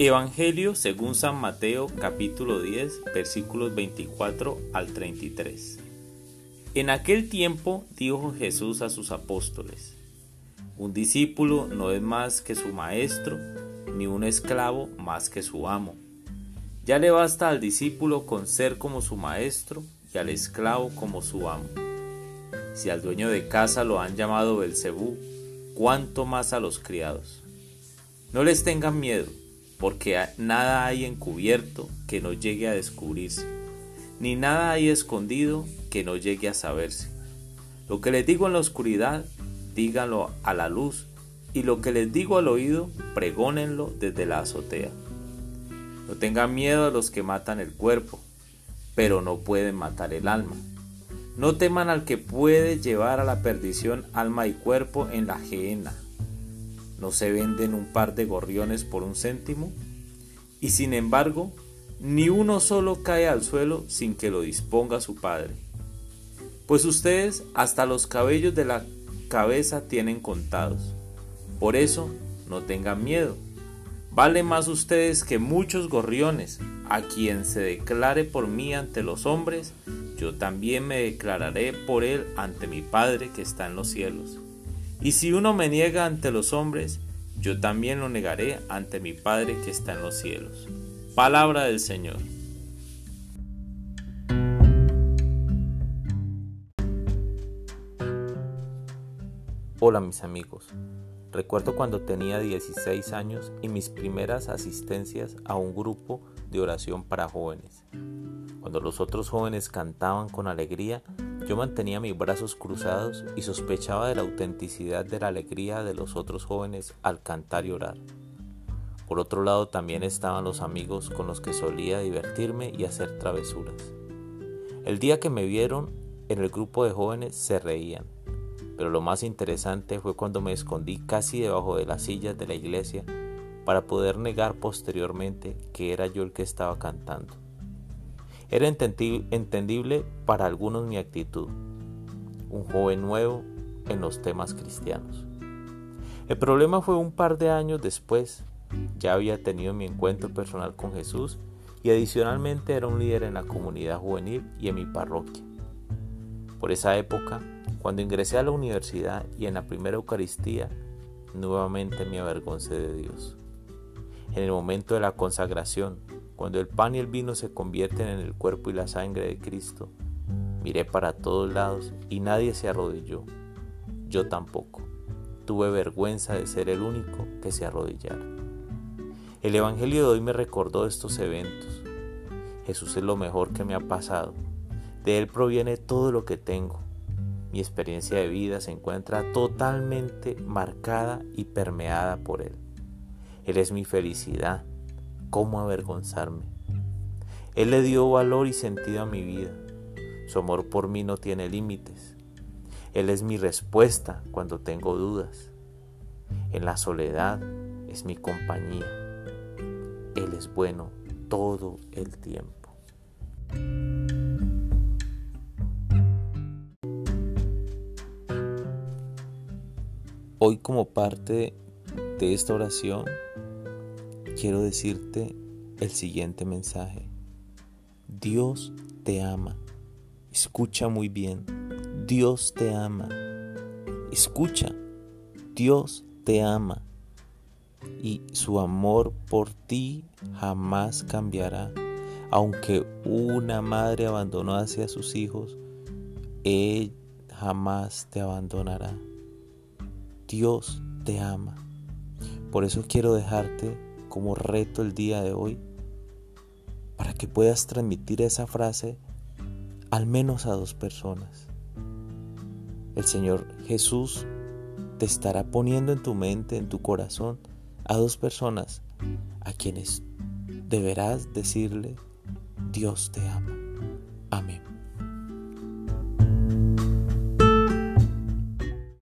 Evangelio según San Mateo capítulo 10 versículos 24 al 33. En aquel tiempo dijo Jesús a sus apóstoles, Un discípulo no es más que su maestro, ni un esclavo más que su amo. Ya le basta al discípulo con ser como su maestro y al esclavo como su amo. Si al dueño de casa lo han llamado Belcebú, cuánto más a los criados. No les tengan miedo porque nada hay encubierto que no llegue a descubrirse, ni nada hay escondido que no llegue a saberse. Lo que les digo en la oscuridad, díganlo a la luz, y lo que les digo al oído, pregónenlo desde la azotea. No tengan miedo a los que matan el cuerpo, pero no pueden matar el alma. No teman al que puede llevar a la perdición alma y cuerpo en la gehenna ¿No se venden un par de gorriones por un céntimo? Y sin embargo, ni uno solo cae al suelo sin que lo disponga su padre. Pues ustedes hasta los cabellos de la cabeza tienen contados. Por eso, no tengan miedo. Vale más ustedes que muchos gorriones. A quien se declare por mí ante los hombres, yo también me declararé por él ante mi Padre que está en los cielos. Y si uno me niega ante los hombres, yo también lo negaré ante mi Padre que está en los cielos. Palabra del Señor. Hola mis amigos. Recuerdo cuando tenía 16 años y mis primeras asistencias a un grupo de oración para jóvenes. Cuando los otros jóvenes cantaban con alegría, yo mantenía mis brazos cruzados y sospechaba de la autenticidad de la alegría de los otros jóvenes al cantar y orar. Por otro lado también estaban los amigos con los que solía divertirme y hacer travesuras. El día que me vieron en el grupo de jóvenes se reían, pero lo más interesante fue cuando me escondí casi debajo de las sillas de la iglesia para poder negar posteriormente que era yo el que estaba cantando. Era entendible para algunos mi actitud, un joven nuevo en los temas cristianos. El problema fue un par de años después, ya había tenido mi encuentro personal con Jesús y adicionalmente era un líder en la comunidad juvenil y en mi parroquia. Por esa época, cuando ingresé a la universidad y en la primera Eucaristía, nuevamente me avergoncé de Dios. En el momento de la consagración, cuando el pan y el vino se convierten en el cuerpo y la sangre de Cristo, miré para todos lados y nadie se arrodilló. Yo tampoco. Tuve vergüenza de ser el único que se arrodillara. El Evangelio de hoy me recordó estos eventos. Jesús es lo mejor que me ha pasado. De Él proviene todo lo que tengo. Mi experiencia de vida se encuentra totalmente marcada y permeada por Él. Él es mi felicidad, cómo avergonzarme. Él le dio valor y sentido a mi vida. Su amor por mí no tiene límites. Él es mi respuesta cuando tengo dudas. En la soledad es mi compañía. Él es bueno todo el tiempo. Hoy como parte de esta oración quiero decirte el siguiente mensaje. Dios te ama. Escucha muy bien. Dios te ama. Escucha. Dios te ama. Y su amor por ti jamás cambiará. Aunque una madre abandonó hacia sus hijos, Él jamás te abandonará. Dios te ama. Por eso quiero dejarte como reto el día de hoy para que puedas transmitir esa frase al menos a dos personas. El Señor Jesús te estará poniendo en tu mente, en tu corazón, a dos personas a quienes deberás decirle, Dios te ama. Amén.